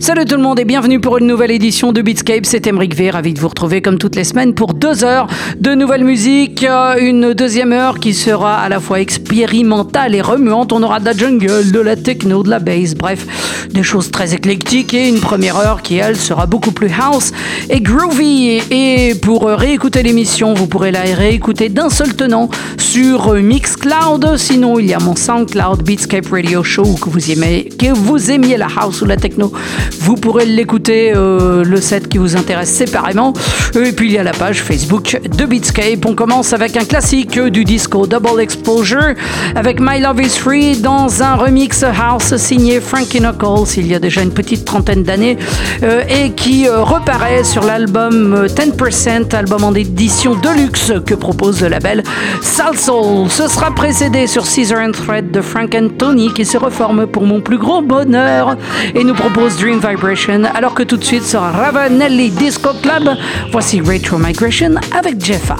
Salut tout le monde et bienvenue pour une nouvelle édition de Beatscape. C'est Emric V, ravi de vous retrouver comme toutes les semaines pour deux heures de nouvelle musique. Euh, une deuxième heure qui sera à la fois expérimentale et remuante. On aura de la jungle, de la techno, de la bass, bref, des choses très éclectiques. Et une première heure qui, elle, sera beaucoup plus house et groovy. Et pour réécouter l'émission, vous pourrez la réécouter d'un seul tenant sur Mixcloud. Sinon, il y a mon SoundCloud Beatscape Radio Show que vous aimez, que vous aimiez la house ou la techno vous pourrez l'écouter, euh, le set qui vous intéresse séparément. Et puis il y a la page Facebook de Beatscape. On commence avec un classique du disco Double Exposure avec My Love is Free dans un remix house signé Frankie Knuckles il y a déjà une petite trentaine d'années euh, et qui euh, reparaît sur l'album 10%, album en édition deluxe que propose le label Soul. Ce sera précédé sur Caesar and Thread de Frank and Tony qui se reforme pour mon plus gros bonheur et nous propose Dream Vibration, alors que tout de suite sera Ravanelli Disco Club. Voici Retro Migration avec Jeffa.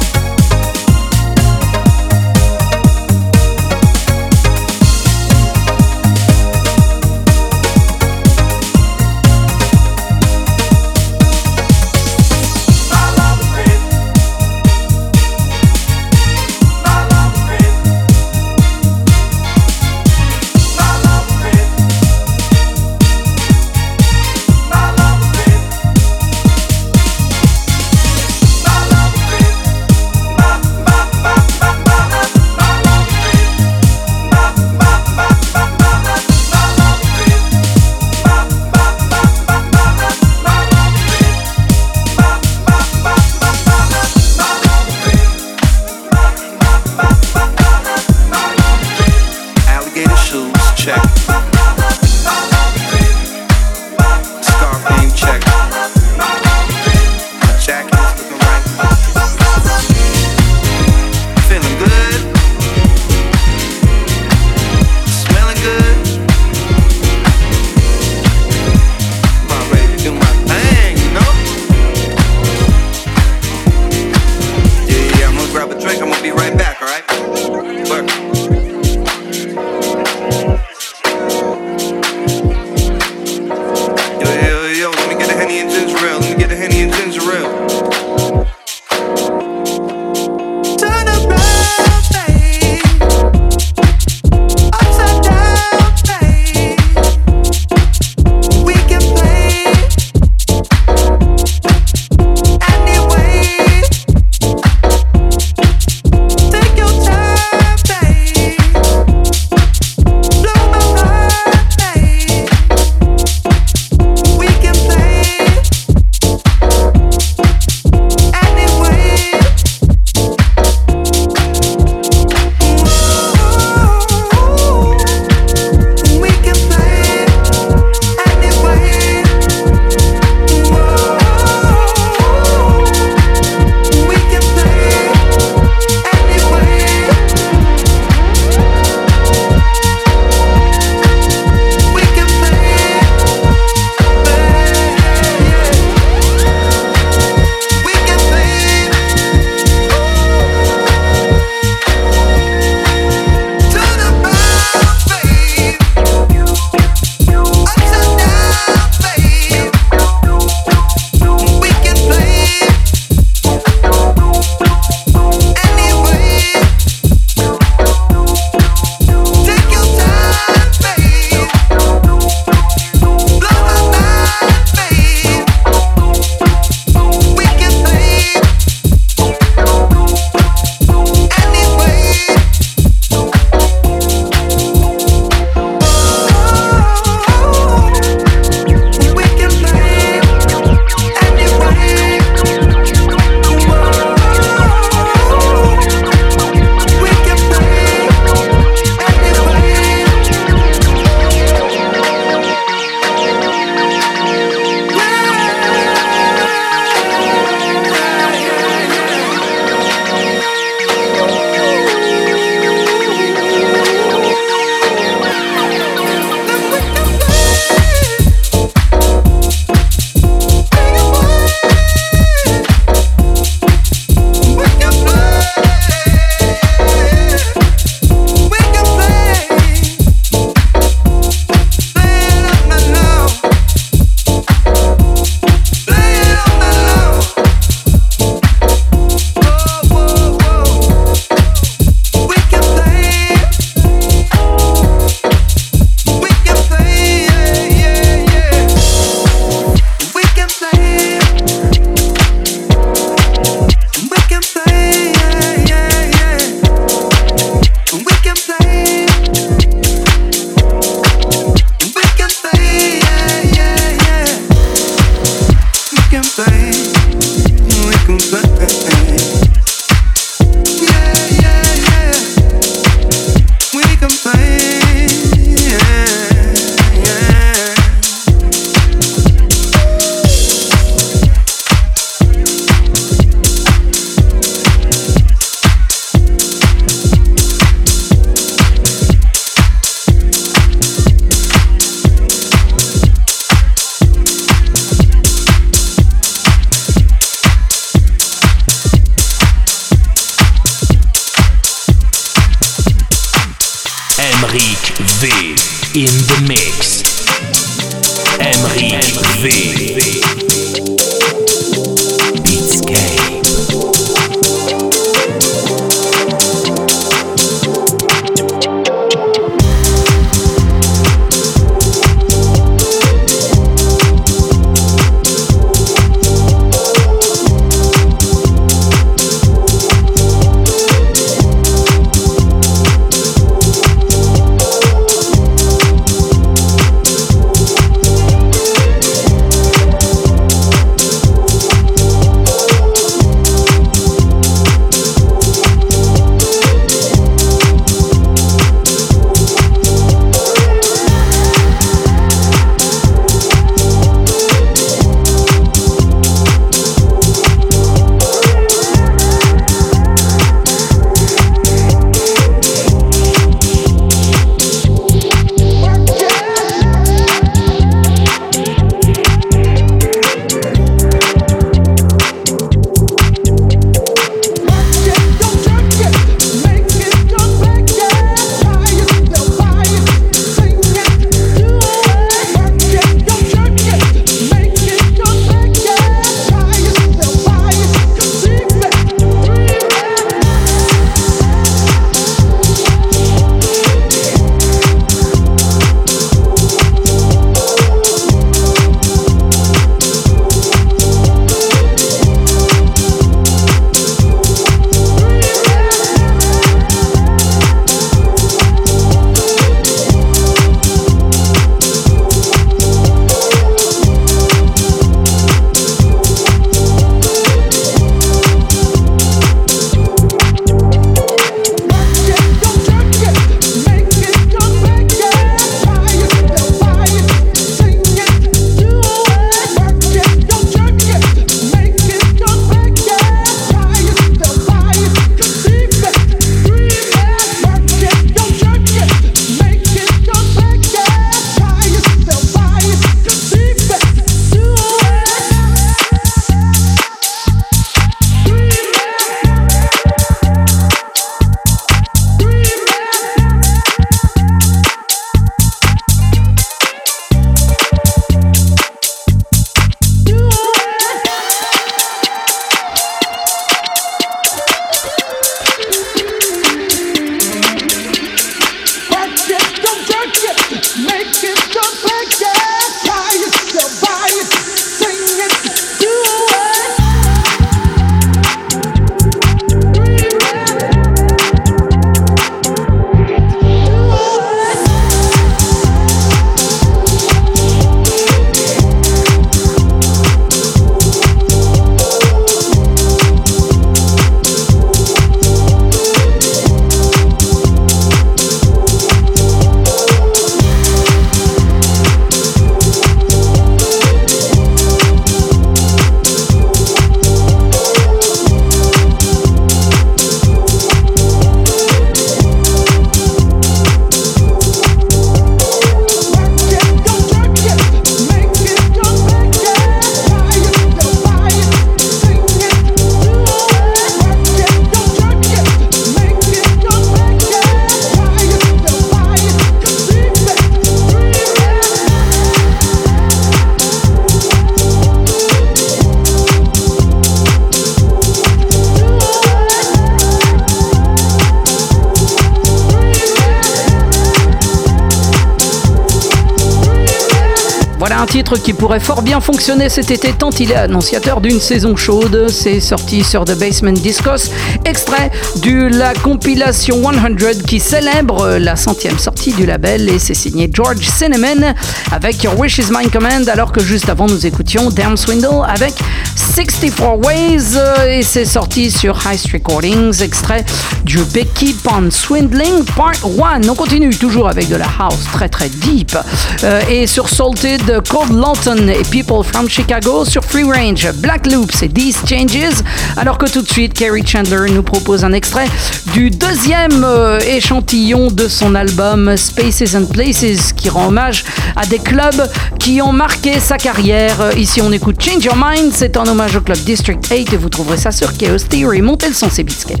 Cet été tant il est annonciateur d'une saison chaude. C'est sorti sur The Basement Discos, extrait de la compilation 100 qui célèbre la centième sortie du label et c'est signé George Cinnamon avec Your Wish Is My Command alors que juste avant nous écoutions Damn Swindle avec 64 Ways et c'est sorti sur Heist Recordings, extrait du Becky Pond Swindling Part 1. On continue toujours avec de la house très très deep euh, et sur Salted Cold Lawton et People from Chicago sur Free Range, Black Loops et These Changes, alors que tout de suite Kerry Chandler nous propose un extrait du deuxième euh, échantillon de son album Spaces and Places qui rend hommage à des clubs qui ont marqué sa carrière. Ici on écoute Change Your Mind, c'est un hommage au club District 8 et vous trouverez ça sur Chaos Theory. Montez le son, c'est Beatscape.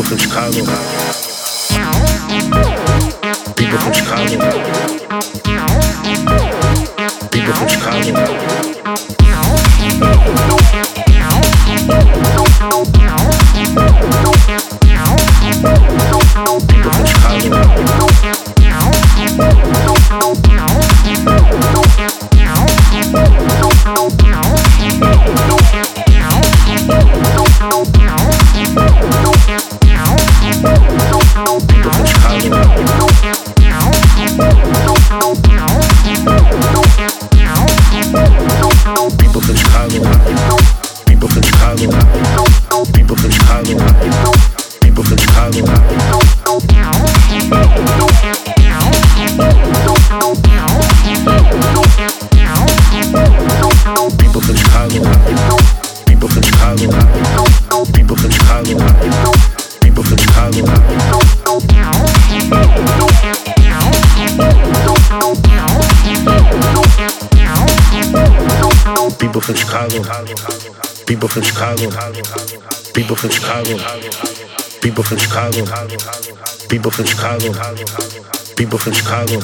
People from Chicago. People from Chicago. People from People from Chicago. People from Chicago. People from Chicago. People from Chicago. People from Chicago.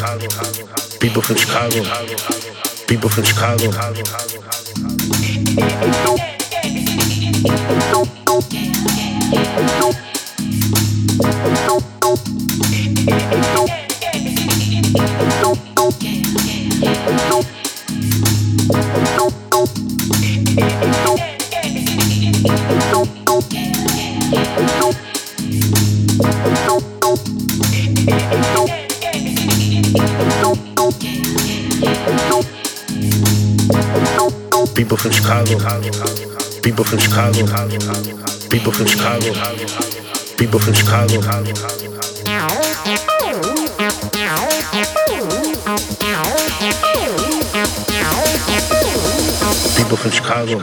People from Chicago. People from Chicago. People Chicago. People from Chicago. People from Chicago. People from Chicago. People from Chicago. People from Chicago.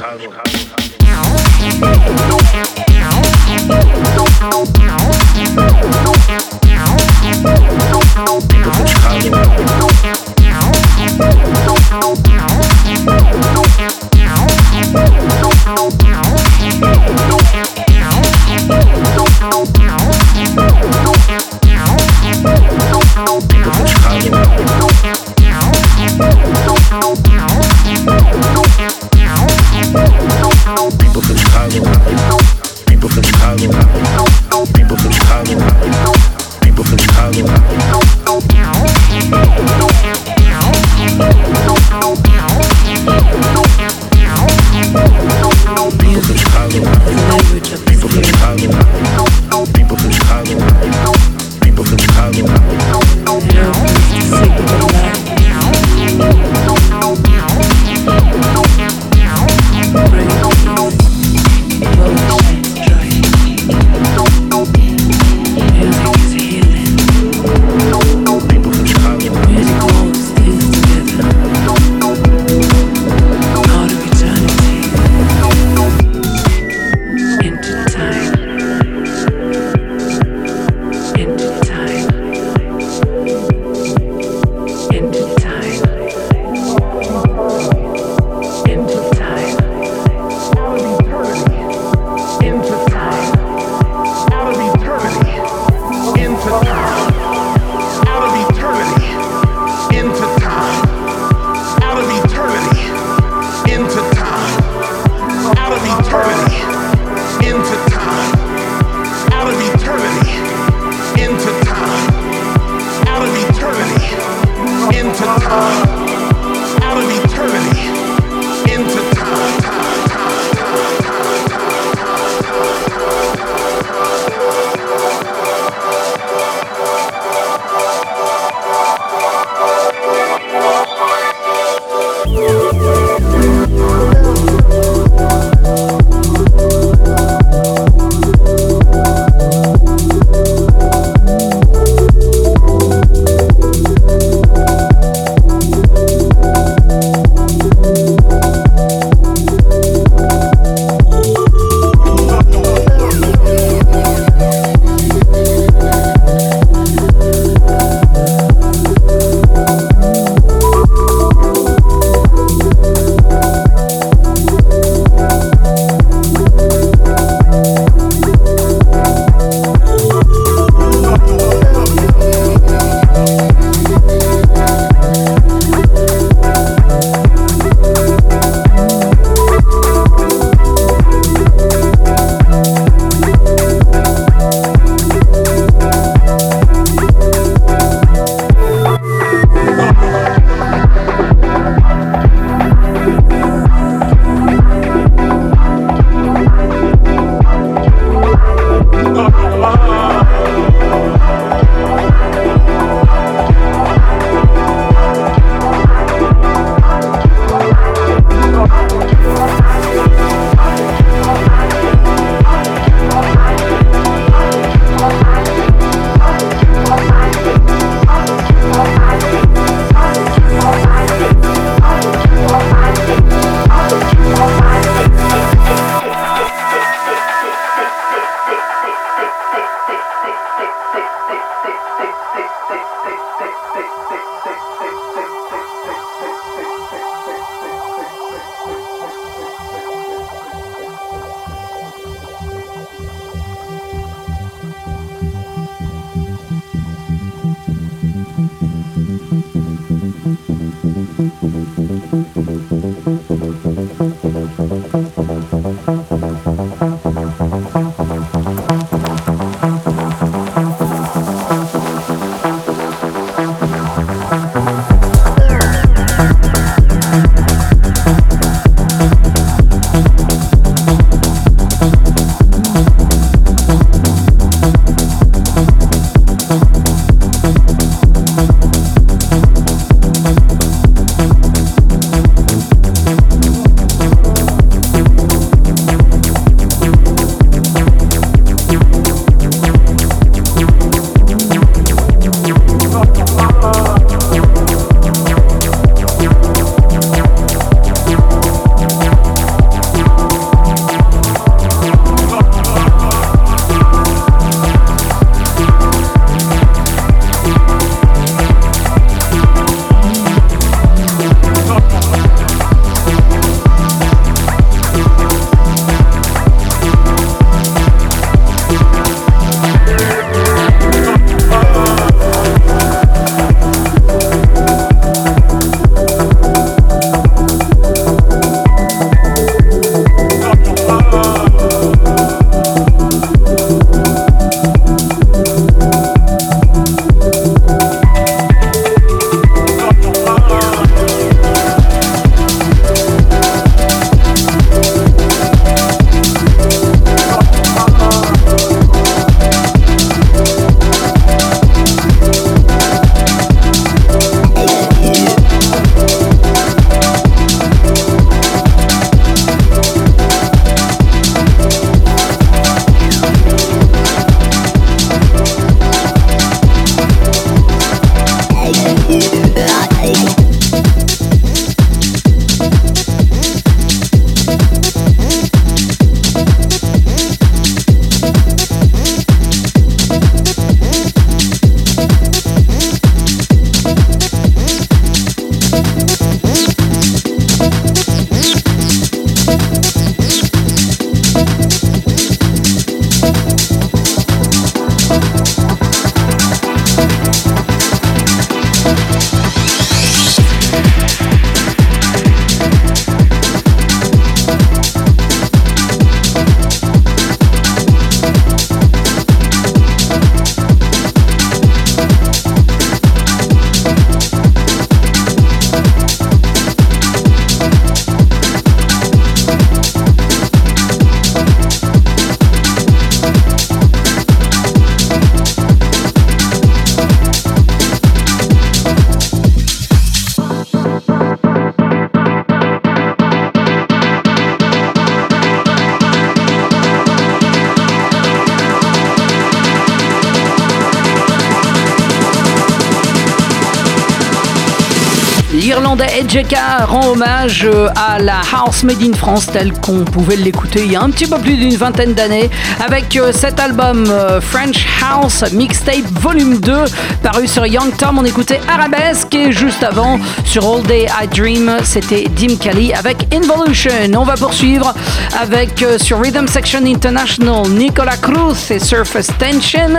JK rend hommage euh, à la house made in France telle qu'on pouvait l'écouter il y a un petit peu plus d'une vingtaine d'années avec euh, cet album euh, French House Mixtape Volume 2 paru sur Young Tom. On écoutait Arabesque et juste avant sur All Day I Dream c'était Dim Kelly avec Involution. On va poursuivre avec sur Rhythm Section International Nicola Cruz et Surface Tension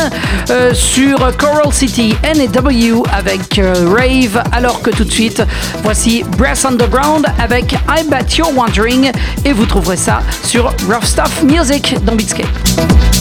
sur Coral City NW avec Rave alors que tout de suite voici Brass Underground avec I Bet You're Wondering et vous trouverez ça sur Rough Stuff Music dans Beatscape.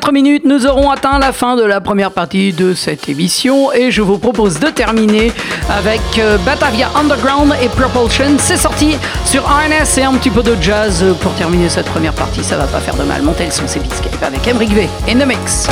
4 minutes, nous aurons atteint la fin de la première partie de cette émission et je vous propose de terminer avec euh, Batavia Underground et Propulsion. C'est sorti sur RNS et un petit peu de jazz pour terminer cette première partie. Ça va pas faire de mal. Montez le son, c'est Beatscape avec Emric V et The Mix.